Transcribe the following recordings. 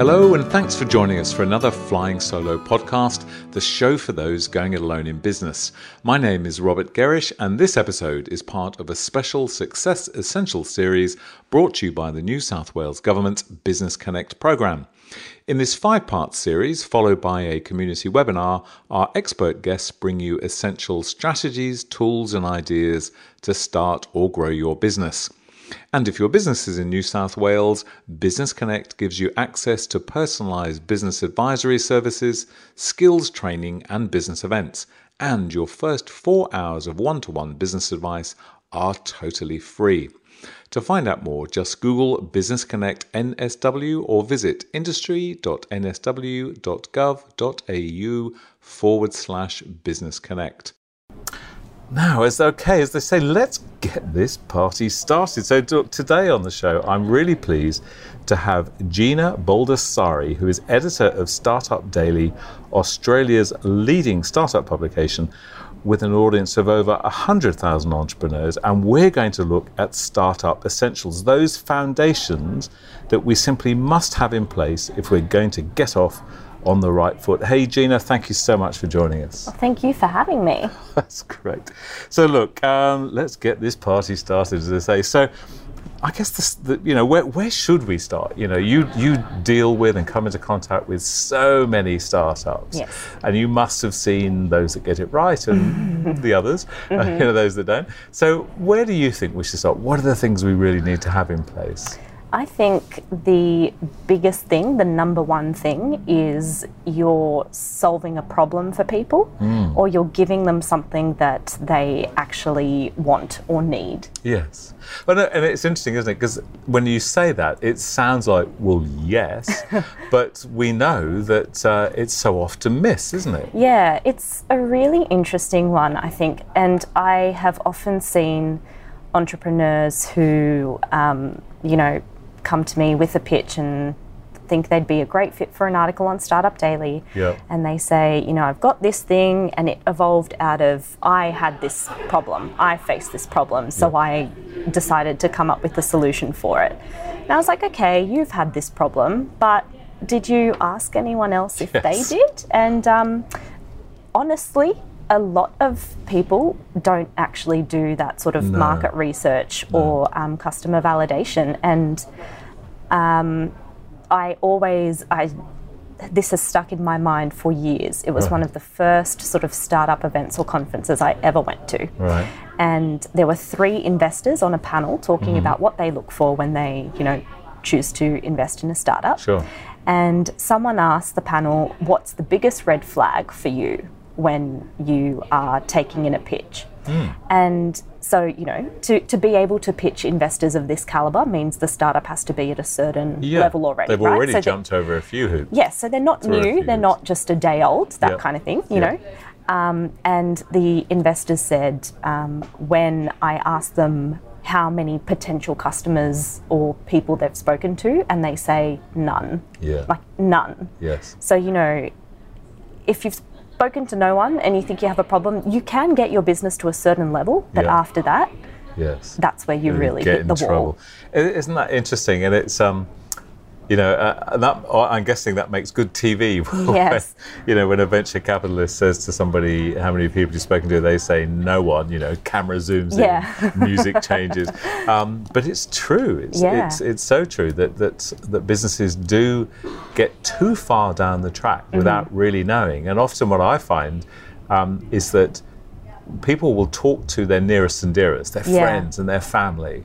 Hello, and thanks for joining us for another Flying Solo podcast, the show for those going it alone in business. My name is Robert Gerrish, and this episode is part of a special Success Essentials series brought to you by the New South Wales Government's Business Connect programme. In this five part series, followed by a community webinar, our expert guests bring you essential strategies, tools, and ideas to start or grow your business. And if your business is in New South Wales, Business Connect gives you access to personalised business advisory services, skills training, and business events. And your first four hours of one to one business advice are totally free. To find out more, just Google Business Connect NSW or visit industry.nsw.gov.au forward slash business connect. Now, as okay, as they say, let's get this party started. So, today on the show, I'm really pleased to have Gina Baldassarre, who is editor of Startup Daily, Australia's leading startup publication, with an audience of over 100,000 entrepreneurs. And we're going to look at startup essentials, those foundations that we simply must have in place if we're going to get off on the right foot. Hey, Gina, thank you so much for joining us. Well, thank you for having me. That's great. So, look, um, let's get this party started, as I say. So, I guess this, the, you know, where, where should we start? You know, you you deal with and come into contact with so many startups, yes. and you must have seen those that get it right and the others, mm-hmm. uh, you know, those that don't. So, where do you think we should start? What are the things we really need to have in place? I think the biggest thing, the number one thing, is you're solving a problem for people mm. or you're giving them something that they actually want or need. Yes. Well, no, and it's interesting, isn't it? Because when you say that, it sounds like, well, yes, but we know that uh, it's so often missed, isn't it? Yeah, it's a really interesting one, I think. And I have often seen entrepreneurs who, um, you know, come to me with a pitch and think they'd be a great fit for an article on Startup Daily. Yep. And they say, you know, I've got this thing and it evolved out of I had this problem, I faced this problem, so yep. I decided to come up with a solution for it. And I was like, okay, you've had this problem, but did you ask anyone else if yes. they did? And um, honestly, a lot of people don't actually do that sort of no. market research no. or um, customer validation. And um, I always, I, this has stuck in my mind for years. It was right. one of the first sort of startup events or conferences I ever went to. Right. And there were three investors on a panel talking mm. about what they look for when they, you know, choose to invest in a startup. Sure. And someone asked the panel, What's the biggest red flag for you when you are taking in a pitch. Mm. And so, you know, to, to be able to pitch investors of this caliber means the startup has to be at a certain yeah, level already. They've right? already so jumped over a few hoops. Yes, so they're not new, they're not just a day old, that yep. kind of thing, you yep. know. Um, and the investors said um, when I asked them how many potential customers or people they've spoken to, and they say none. Yeah. Like none. Yes. So, you know, if you've spoken to no one and you think you have a problem, you can get your business to a certain level, but yeah. after that, yes, that's where you, really get hit the wall. Trouble. Isn't that interesting? And it's um, you know, uh, that I'm guessing that makes good TV. when, Yes. you know, when a venture capitalist says to somebody, "How many people have you've spoken to?" They say, "No one." You know, camera zooms Yeah. in, music changes. Um, but it's true. It's, Yeah. it's it's so true that that that businesses do get too far down the track Mm-hmm. without really knowing. And often, what I find um, is that people will talk to their nearest and dearest, their Yeah. friends and their family.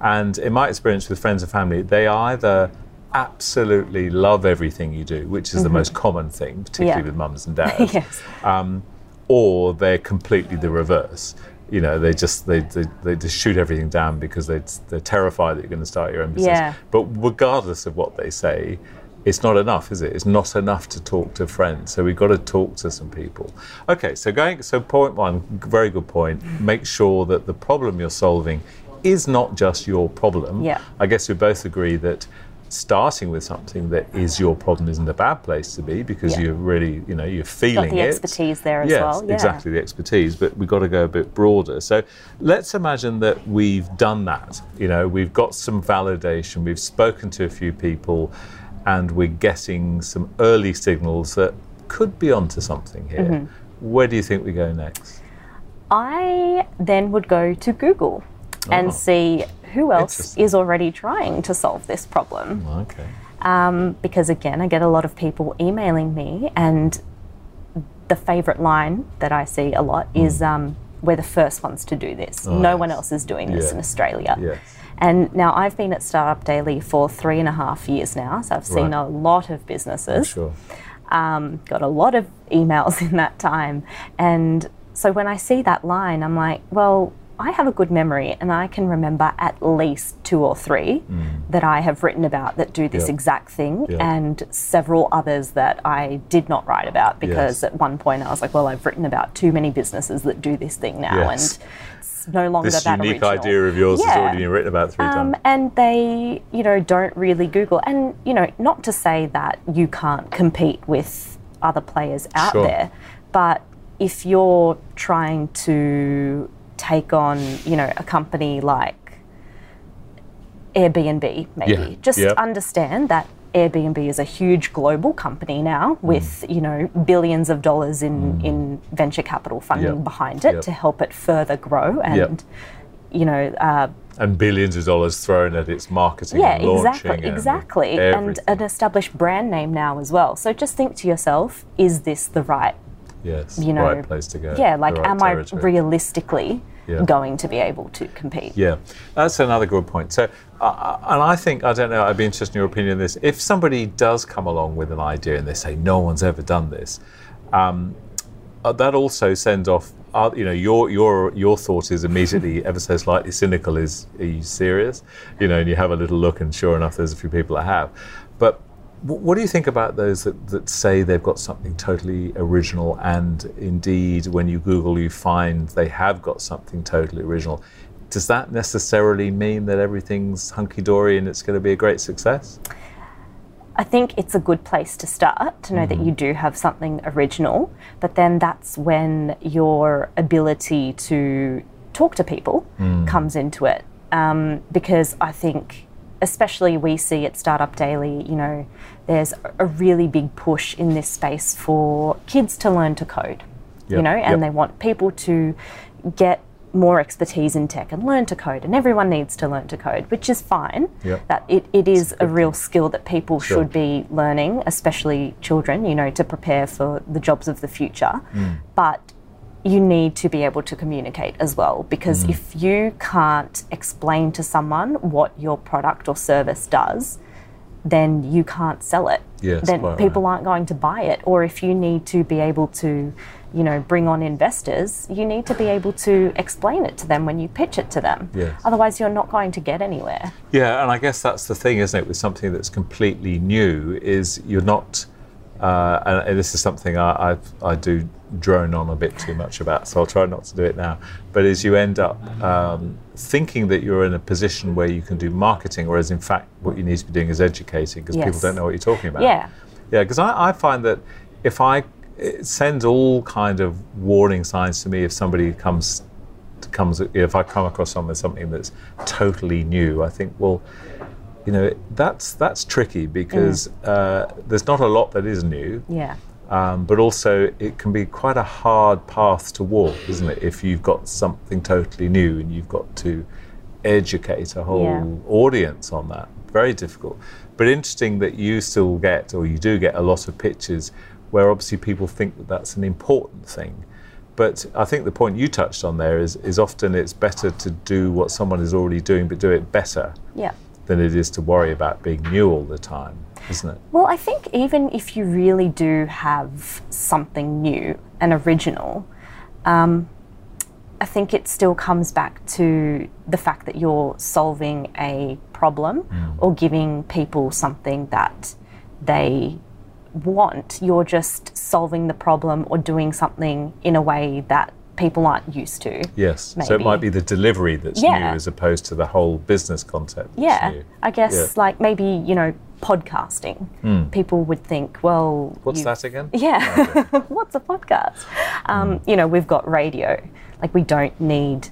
And in my experience with friends and family, they either absolutely love everything you do, which is the most common thing, particularly Mm-hmm. Yeah. with mums and dads, Yes. um, or they're completely the reverse. You know, they just they, they, they just shoot everything down because they, they're terrified that you're going to start your own business. Yeah. But regardless of what they say, it's not enough, is it? It's not enough to talk to friends. So we've got to talk to some people. Okay, so going so point one, very good point. Make sure that the problem you're solving is not just your problem. Yeah. I guess we both agree that starting with something that is your problem isn't a bad place to be because Yeah. you're really, you know, you're feeling the it. expertise there as yes, well, yeah. exactly the expertise, but we've got to go a bit broader. So let's imagine that we've done that. You know, we've got some validation, we've spoken to a few people, and we're getting some early signals that could be onto something here. Mm-hmm. Where do you think we go next? I then would go to Google and see who else is already trying to solve this problem. Okay. Um, because again, I get a lot of people emailing me, and the favourite line that I see a lot is um, we're the first ones to do this. no one. Oh, yes. else is doing this Yeah. in Australia. Yes. And now I've been at Startup Daily for three and a half years now, so I've seen Right. a lot of businesses Sure. um, got a lot of emails in that time. And so when I see that line, I'm like, well, I have a good memory and I can remember at least two or three that I have written about that do this Mm. Yep. exact thing, Yep. and several others that I did not write about because Yes. at one point I was like, well, I've written about too many businesses that do this thing now, Yes. and it's no longer This that unique original. idea of yours has Yeah. already been written about three Um, times. and they, you know, don't really Google. And, you know, not to say that you can't compete with other players out Sure. there, but if you're trying to take on, you know, a company like Airbnb, maybe, Yeah. just Yep. understand that Airbnb is a huge global company now with, you know, billions of dollars in, in venture capital funding Yep. behind it Yep. to help it further grow and, you know, uh, and billions of dollars thrown at its marketing yeah, and launching. exactly, and exactly, and everything. an established brand name now as well. So just think to yourself: Is this the right, yes, you know, right place to go. Yeah, like, right am territory. I realistically Yeah. going to be able to compete? Yeah, that's another good point. So, uh, and I think I don't know. I'd be interested in your opinion on this. If somebody does come along with an idea and they say no one's ever done this, um, uh, that also sends off. Uh, you know, your your your thought is immediately ever so slightly cynical. Is are you serious? You know, and you have a little look, and sure enough, there's a few people that have. But what do you think about those that, that say they've got something totally original, and indeed, when you Google, you find they have got something totally original? Does that necessarily mean that everything's hunky dory and it's going to be a great success? I think it's a good place to start to know that you do have something original, but then that's when your ability to talk to people comes into it. Um, because I think, especially we see at Startup Daily, you know, there's a really big push in this space for kids to learn to code, you know, and yep. they want people to get more expertise in tech and learn to code and everyone needs to learn to code which is fine Yep. that it, it is a real skill that people Sure. should be learning especially children you know to prepare for the jobs of the future Mm. but you need to be able to communicate as well because Mm. if you can't explain to someone what your product or service does then you can't sell it. Yes, then people right. aren't going to buy it. Or if you need to be able to, you know, bring on investors, you need to be able to explain it to them when you pitch it to them. Yes. Otherwise, you're not going to get anywhere. Yeah, and I guess that's the thing, isn't it, with something that's completely new, is you're not, uh, and, this is something I, I, I do drone on a bit too much about, so I'll try not to do it now, but is you end up um, thinking that you're in a position where you can do marketing, whereas in fact what you need to be doing is educating, because people don't know what you're talking about. Yeah. Yeah, because I, I find that if I, it sends all kind of warning signs to me if somebody comes, comes if I come across someone with something that's totally new, I think, well, you know, that's that's tricky because uh, there's not a lot that is new. Yeah. Um, but also, it can be quite a hard path to walk, isn't it? If you've got something totally new and you've got to educate a whole Yeah. audience on that. Very difficult. But interesting that you still get, or you do get, a lot of pitches where obviously people think that that's an important thing. But I think the point you touched on there is, is often it's better to do what someone is already doing, but do it better Yeah. Than it is to worry about being new all the time, isn't it? Well, I think even if you really do have something new and original, um, I think it still comes back to the fact that you're solving a problem or giving people something that they want. You're just solving the problem or doing something in a way that people aren't used to. Yes. So it might be the delivery that's Yeah. new as opposed to the whole business concept. Yeah, new. I guess Yeah. like maybe you know podcasting. People would think, well, What's you've- that again? Yeah, what's a podcast? Um, You know, we've got radio. Like we don't need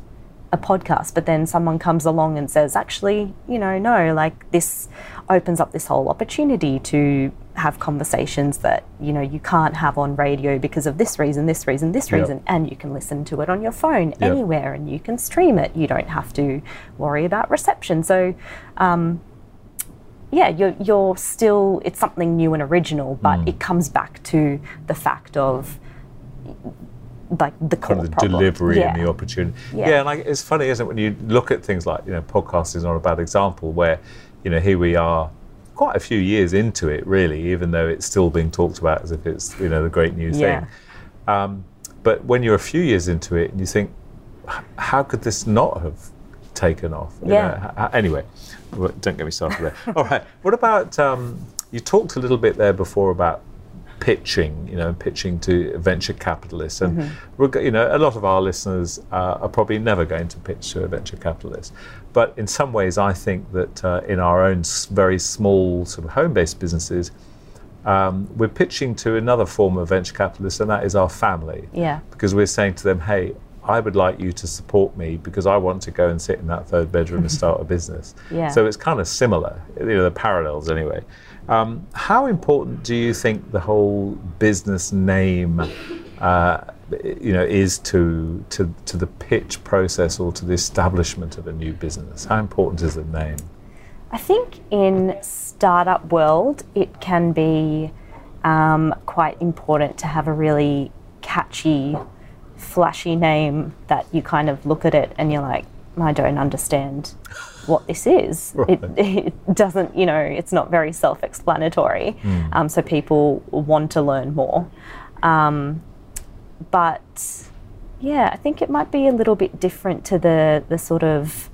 a podcast, but then someone comes along and says, actually, you know, no, like this opens up this whole opportunity to have conversations that you know you can't have on radio because of this reason, this reason, this Yep. reason, and you can listen to it on your phone anywhere, and you can stream it. You don't have to worry about reception. So. Um, yeah, you're, you're still, it's something new and original, but Mm. it comes back to the fact of like the core kind of the problem. delivery yeah. and the opportunity. Yeah. Yeah, and like, it's funny, isn't it, when you look at things like, you know, podcast is not a bad example where, you know, here we are quite a few years into it, really, even though it's still being talked about as if it's, you know, the great new Yeah. thing. Um, but when you're a few years into it and you think, how could this not have taken off? You Yeah. know, anyway, don't get me started there. All right. What about, um, you talked a little bit there before about pitching, you know, pitching to venture capitalists. And, Mm-hmm. you know, a lot of our listeners uh, are probably never going to pitch to a venture capitalist. But in some ways, I think that uh, in our own very small sort of home based businesses, um, we're pitching to another form of venture capitalist, and that is our family. Yeah. Because we're saying to them, hey, I would like you to support me because I want to go and sit in that third bedroom and start a business. Yeah. So it's kind of similar, you know, the parallels anyway. Um, how important do you think the whole business name, uh, you know, is to, to to the pitch process or to the establishment of a new business? How important is the name? I think in startup world, it can be um, quite important to have a really catchy, flashy name that you kind of look at it and you're like, I don't understand what this is. It, it doesn't, you know, it's not very self-explanatory. Um, so people want to learn more. Um, but yeah, I think it might be a little bit different to the the sort of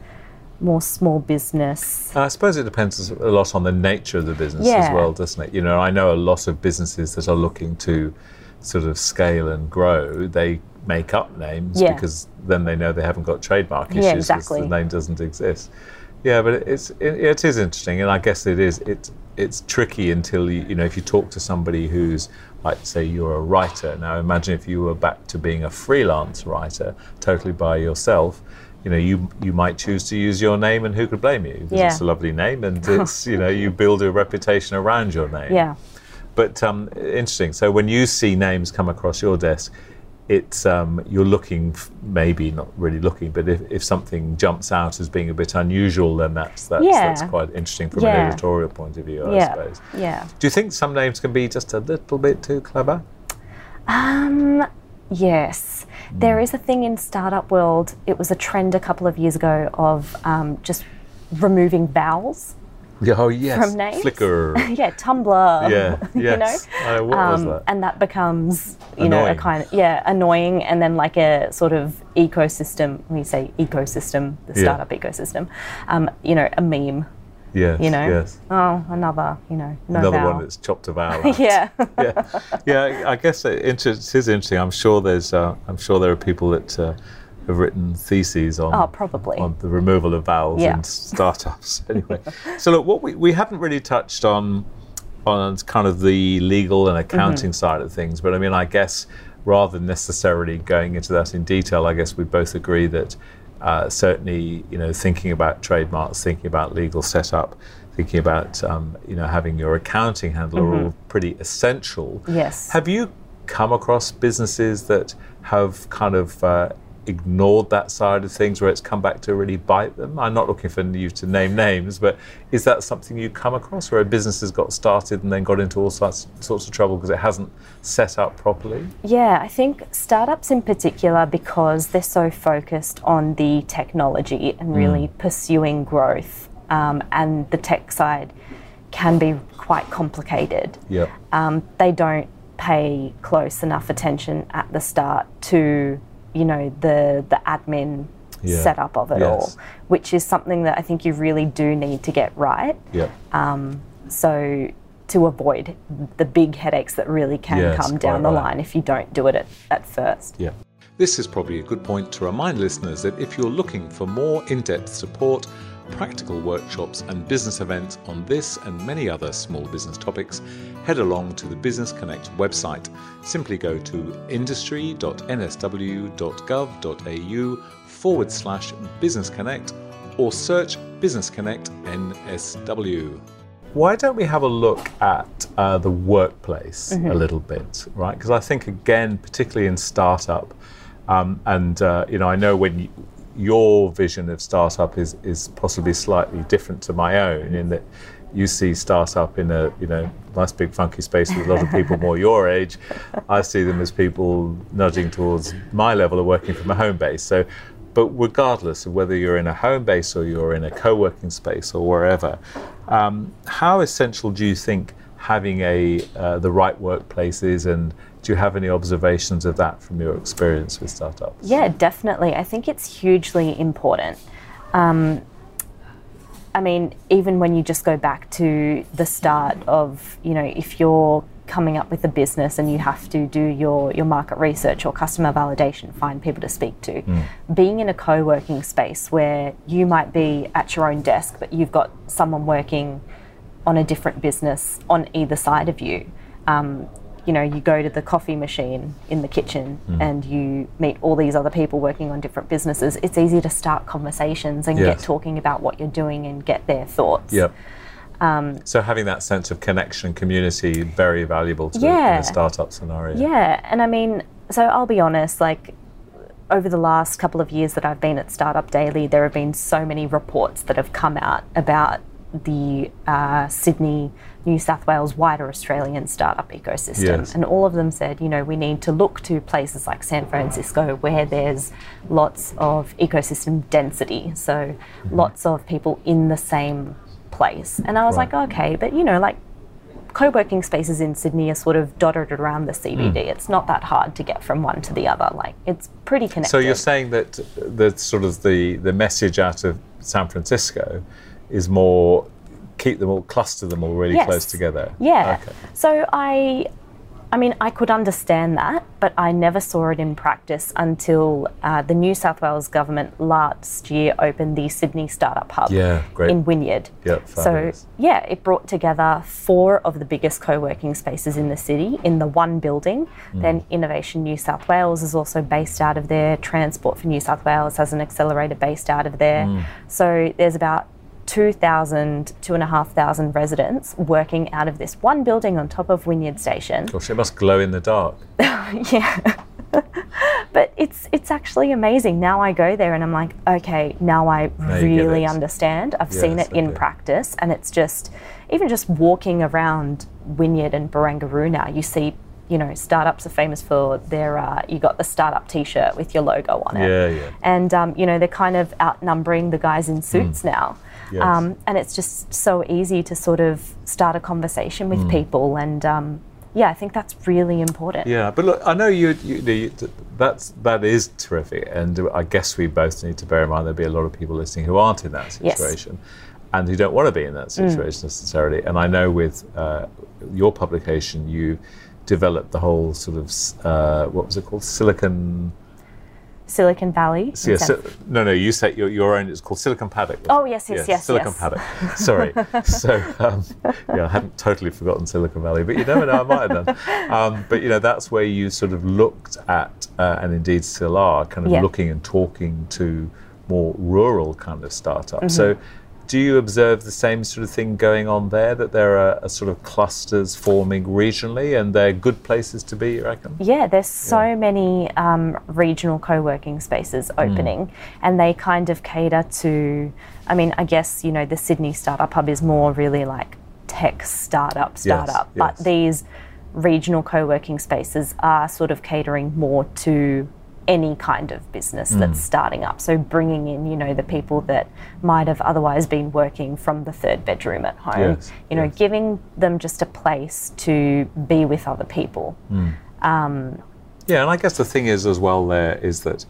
more small business. I suppose it depends a lot on the nature of the business as well, doesn't it? You know, I know a lot of businesses that are looking to sort of scale and grow. They make up names Yeah. because then they know they haven't got trademark Yeah, issues exactly. because the name doesn't exist. Yeah, but it's it, it is interesting, and I guess it is it's it's tricky until you you know if you talk to somebody who's like say you're a writer. Now imagine if you were back to being a freelance writer, totally by yourself. You know, you you might choose to use your name, and who could blame you? Because Yeah. it's a lovely name, and it's you know you build a reputation around your name. Yeah. But um, interesting. So when you see names come across your desk, it's um, you're looking, f- maybe not really looking, but if, if something jumps out as being a bit unusual, then that's that's, that's quite interesting from Yeah. an editorial point of view, I Yeah. suppose. Yeah. Do you think some names can be just a little bit too clever? Um, yes. There is a thing in startup world. It was a trend a couple of years ago of um, just removing vowels Yeah, oh yes, from names. Flickr. yeah, Tumblr. yeah, you yes. know. Uh, what was Um, that? and that becomes, you know, a kind of yeah, annoying, and then like a sort of ecosystem. When you say ecosystem, the Yeah. startup ecosystem, um, you know, a meme. yes, You know, yes. oh, another, you know, no Another vowel. one that's chopped a vowel. yeah, yeah, yeah. I guess it, it is interesting. I'm sure there's. Uh, I'm sure there are people that uh, have written theses on. Oh, probably. on the removal of vowels Yeah. in startups. anyway, so look, what we, we haven't really touched on on kind of the legal and accounting Mm-hmm. side of things, but I mean, I guess rather than necessarily going into that in detail, I guess we both agree that. Uh, certainly, you know, thinking about trademarks, thinking about legal setup, thinking about um, you know having your accounting handle are all pretty essential. Yes. Have you come across businesses that have kind of uh, ignored that side of things where it's come back to really bite them? I'm not looking for you to name names, but is that something you come across where a business has got started and then got into all sorts, sorts of trouble because it hasn't set up properly? Yeah, I think startups in particular, because they're so focused on the technology and really Mm. pursuing growth, um, and the tech side can be quite complicated. Yeah. um, they don't pay close enough attention at the start to you know the the admin Yeah. setup of it Yes. all which is something that i think you really do need to get right Yeah. Um, so to avoid the big headaches that really can come down the right. line if you don't do it at, at first Yeah. This is probably a good point to remind listeners that if you're looking for more in depth support, practical workshops, and business events on this and many other small business topics, head along to the Business Connect website. Simply go to industry.nsw.gov.au forward slash Business Connect or search Business Connect NSW. Why don't we have a look at uh, the workplace a little bit, right? Because I think, again, particularly in startup, um, and uh, you know, I know when you, your vision of startup is is possibly slightly different to my own, in that you see startup in a you know nice big funky space with a lot of people more your age. I see them as people nudging towards my level of working from a home base. So but regardless of whether you're in a home base or you're in a co-working space or wherever, um, how essential do you think having a uh, the right workplace is, and do you have any observations of that from your experience with startups? Yeah, definitely. I think it's hugely important. Um, I mean, even when you just go back to the start of, you know, if you're coming up with a business and you have to do your, your market research or customer validation, find people to speak to, being in a co working space where you might be at your own desk, but you've got someone working on a different business on either side of you. Um, you know, you go to the coffee machine in the kitchen and you meet all these other people working on different businesses. It's easy to start conversations and get talking about what you're doing and get their thoughts. Yep. so having that sense of connection and community very valuable to in a startup scenario. Yeah, and I mean, so I'll be honest, like over the last couple of years that I've been at Startup Daily, there have been so many reports that have come out about the uh, Sydney, New South Wales, wider Australian startup ecosystem. Yes. And all of them said, you know, we need to look to places like San Francisco where there's lots of ecosystem density. So lots of people in the same place. And I was Right. like, okay, but you know, like co-working spaces in Sydney are sort of dotted around the CBD. Hmm. It's not that hard to get from one to the other. Like it's pretty connected. So you're saying that the sort of the the message out of San Francisco is more keep them all cluster them all really Yes. close together. Yeah. Okay. So I I mean, I could understand that, but I never saw it in practice until uh, the New South Wales government last year opened the Sydney Startup Hub Yeah, in Wynyard. Yeah, so, yeah, it brought together four of the biggest co working spaces in the city in the one building. Mm. Then, Innovation New South Wales is also based out of there. Transport for New South Wales has an accelerator based out of there. Mm. So, there's about 2,000, 2,500 residents working out of this one building on top of Wynyard Station. Gosh, it must glow in the dark. yeah. but it's it's actually amazing. Now I go there and I'm like, okay, now I Now really understand. I've seen Yes, it in okay. practice and it's just even just walking around Wynyard and Barangaroo now, you see you know, startups are famous for their, uh, you got the startup t shirt with your logo on it. Yeah, yeah. And, um, you know, they're kind of outnumbering the guys in suits now. Yes. Um, and it's just so easy to sort of start a conversation with Hmm. people. And um, yeah, I think that's really important. Yeah, but look, I know you. you, you that's that is terrific, and I guess we both need to bear in mind there'll be a lot of people listening who aren't in that Yes. situation, and who don't want to be in that situation necessarily. And I know with uh, your publication, you developed the whole sort of uh, what was it called, Silicon. Silicon Valley. Yeah, si- no, no, you set your, your own. It's called Silicon Paddock. Oh, it? yes, yes, yes, Silicon yes. Paddock. Sorry. so, um, yeah, I hadn't totally forgotten Silicon Valley, but you never know, I might have done. Um, but you know, that's where you sort of looked at, uh, and indeed still are, kind of Yeah. looking and talking to more rural kind of startups. So, Mm-hmm. Do you observe the same sort of thing going on there? That there are, sort of clusters forming regionally, and they're good places to be, you reckon? Yeah, there's so yeah. many um, regional co-working spaces hmm. opening, mm. and they kind of cater to. I mean, I guess you know the Sydney Startup Hub is more really like tech startup startup, yes, but yes. these regional co-working spaces are sort of catering more to any kind of business mm. that's starting up. So bringing in, you know, the people that might have otherwise been working from the third bedroom at home, yes, you know, yes. giving them just a place to be with other people. Mm. Um, yeah, and I guess the thing is as well there is that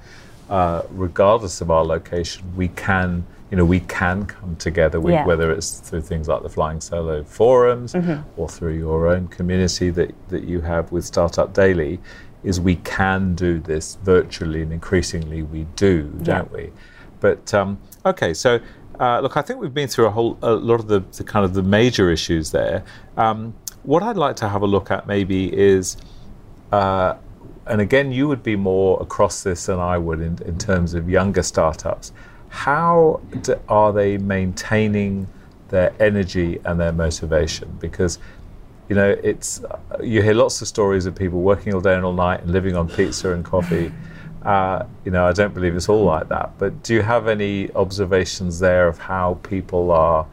uh, regardless of our location, we can you know, we can come together, with, yeah. whether it's through things like the Flying Solo forums mm-hmm. or through your own community that, that you have with Startup Daily is we can do this virtually, and increasingly we do, don't we? But um, okay, so uh, look, I think we've been through a whole a lot of the, the kind of the major issues there. Um, what I'd like to have a look at maybe is, uh, and again, you would be more across this than I would in, in terms of younger startups. How do, are they maintaining their energy and their motivation? Because you know, it's you hear lots of stories of people working all day and all night and living on pizza and coffee. Uh, you know, I don't believe it's all like that. But do you have any observations there of how people are,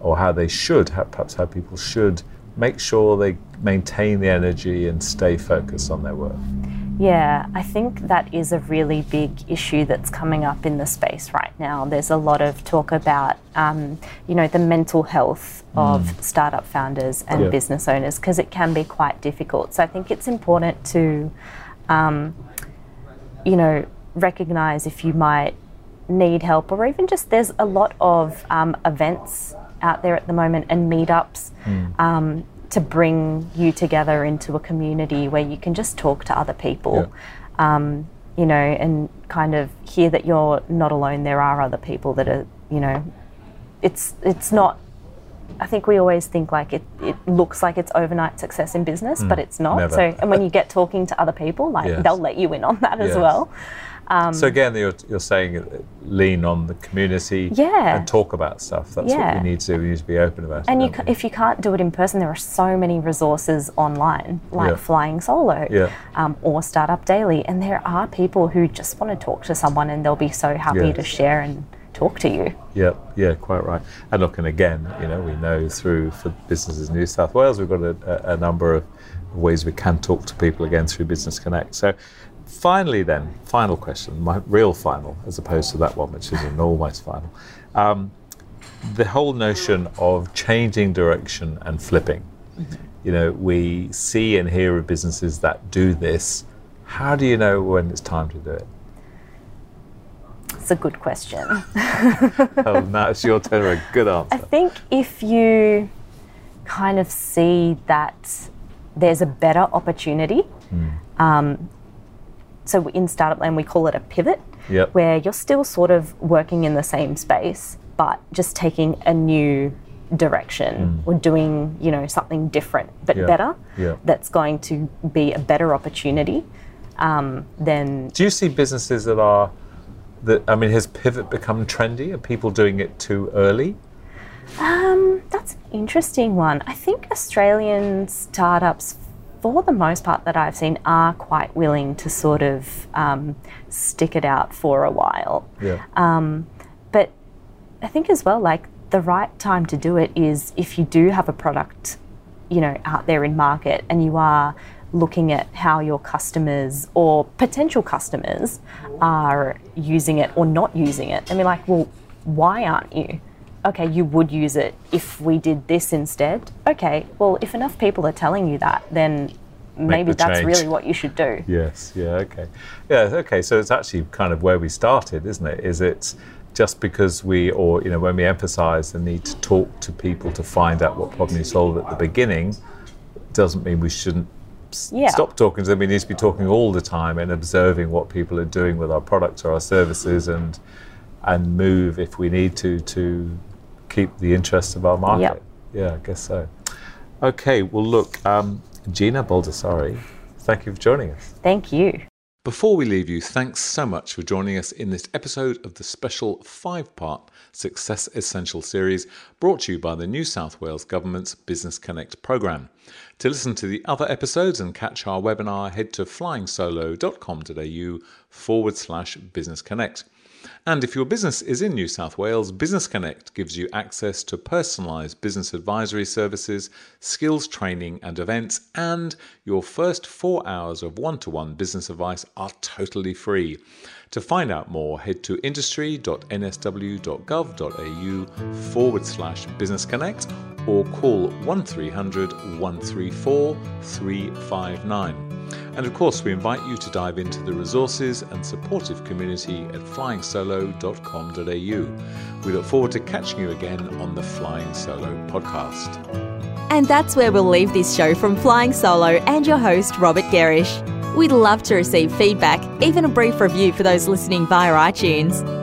or how they should, perhaps how people should make sure they maintain the energy and stay focused on their work? Yeah, I think that is a really big issue that's coming up in the space right now. There's a lot of talk about, um, you know, the mental health of mm. startup founders and yeah. business owners because it can be quite difficult. So I think it's important to, um, you know, recognize if you might need help or even just there's a lot of um, events out there at the moment and meetups mm. um, to bring you together into a community where you can just talk to other people. Yeah. Um, you know, and kind of hear that you're not alone. There are other people that are, you know, it's it's not. I think we always think like it, it looks like it's overnight success in business, mm, but it's not. Never. So, and when you get talking to other people, like yes. they'll let you in on that yes. as well. Um, so again, you're, you're saying lean on the community yeah. and talk about stuff. That's yeah. what we need to do. We need to be open about and it. And you if you can't do it in person, there are so many resources online, like yeah. Flying Solo yeah. um, or Startup Daily. And there are people who just want to talk to someone and they'll be so happy yes. to share and talk to you. Yeah, yeah, quite right. And look, and again, you know, we know through for businesses in New South Wales, we've got a, a number of ways we can talk to people again through Business Connect. So finally, then, final question, my real final, as opposed to that one, which is an almost final. Um, the whole notion of changing direction and flipping. Mm-hmm. You know, we see and hear of businesses that do this. How do you know when it's time to do it? It's a good question. oh, now it's your turn for a good answer. I think if you kind of see that there's a better opportunity, mm. um, so in startup land we call it a pivot yep. where you're still sort of working in the same space but just taking a new direction mm. or doing you know something different but yep. better yep. that's going to be a better opportunity um, then do you see businesses that are that i mean has pivot become trendy are people doing it too early um, that's an interesting one i think australian startups for the most part that I've seen, are quite willing to sort of um, stick it out for a while. Yeah. Um, but I think as well, like the right time to do it is if you do have a product, you know, out there in market and you are looking at how your customers or potential customers are using it or not using it. I mean, like, well, why aren't you? okay, you would use it if we did this instead. Okay, well, if enough people are telling you that, then maybe that's change. really what you should do. Yes, yeah, okay. Yeah, okay, so it's actually kind of where we started, isn't it? Is it just because we, or, you know, when we emphasize the need to talk to people to find out what problem you solve at the beginning, doesn't mean we shouldn't yeah. stop talking to them. We need to be talking all the time and observing what people are doing with our products or our services and and move if we need to to keep the interest of our market. Yep. Yeah, I guess so. Okay, well, look, um, Gina Baldassarre, thank you for joining us. Thank you. Before we leave you, thanks so much for joining us in this episode of the special five part Success Essential series brought to you by the New South Wales Government's Business Connect programme. To listen to the other episodes and catch our webinar, head to flyingsolo.com.au forward slash business connect. And if your business is in New South Wales, Business Connect gives you access to personalised business advisory services, skills training and events, and your first four hours of one to one business advice are totally free. To find out more, head to industry.nsw.gov.au forward slash business connect or call 1300 134 359. And of course, we invite you to dive into the resources and supportive community at flyingsolo.com.au. We look forward to catching you again on the Flying Solo podcast. And that's where we'll leave this show from Flying Solo and your host, Robert Gerrish. We'd love to receive feedback, even a brief review for those listening via iTunes.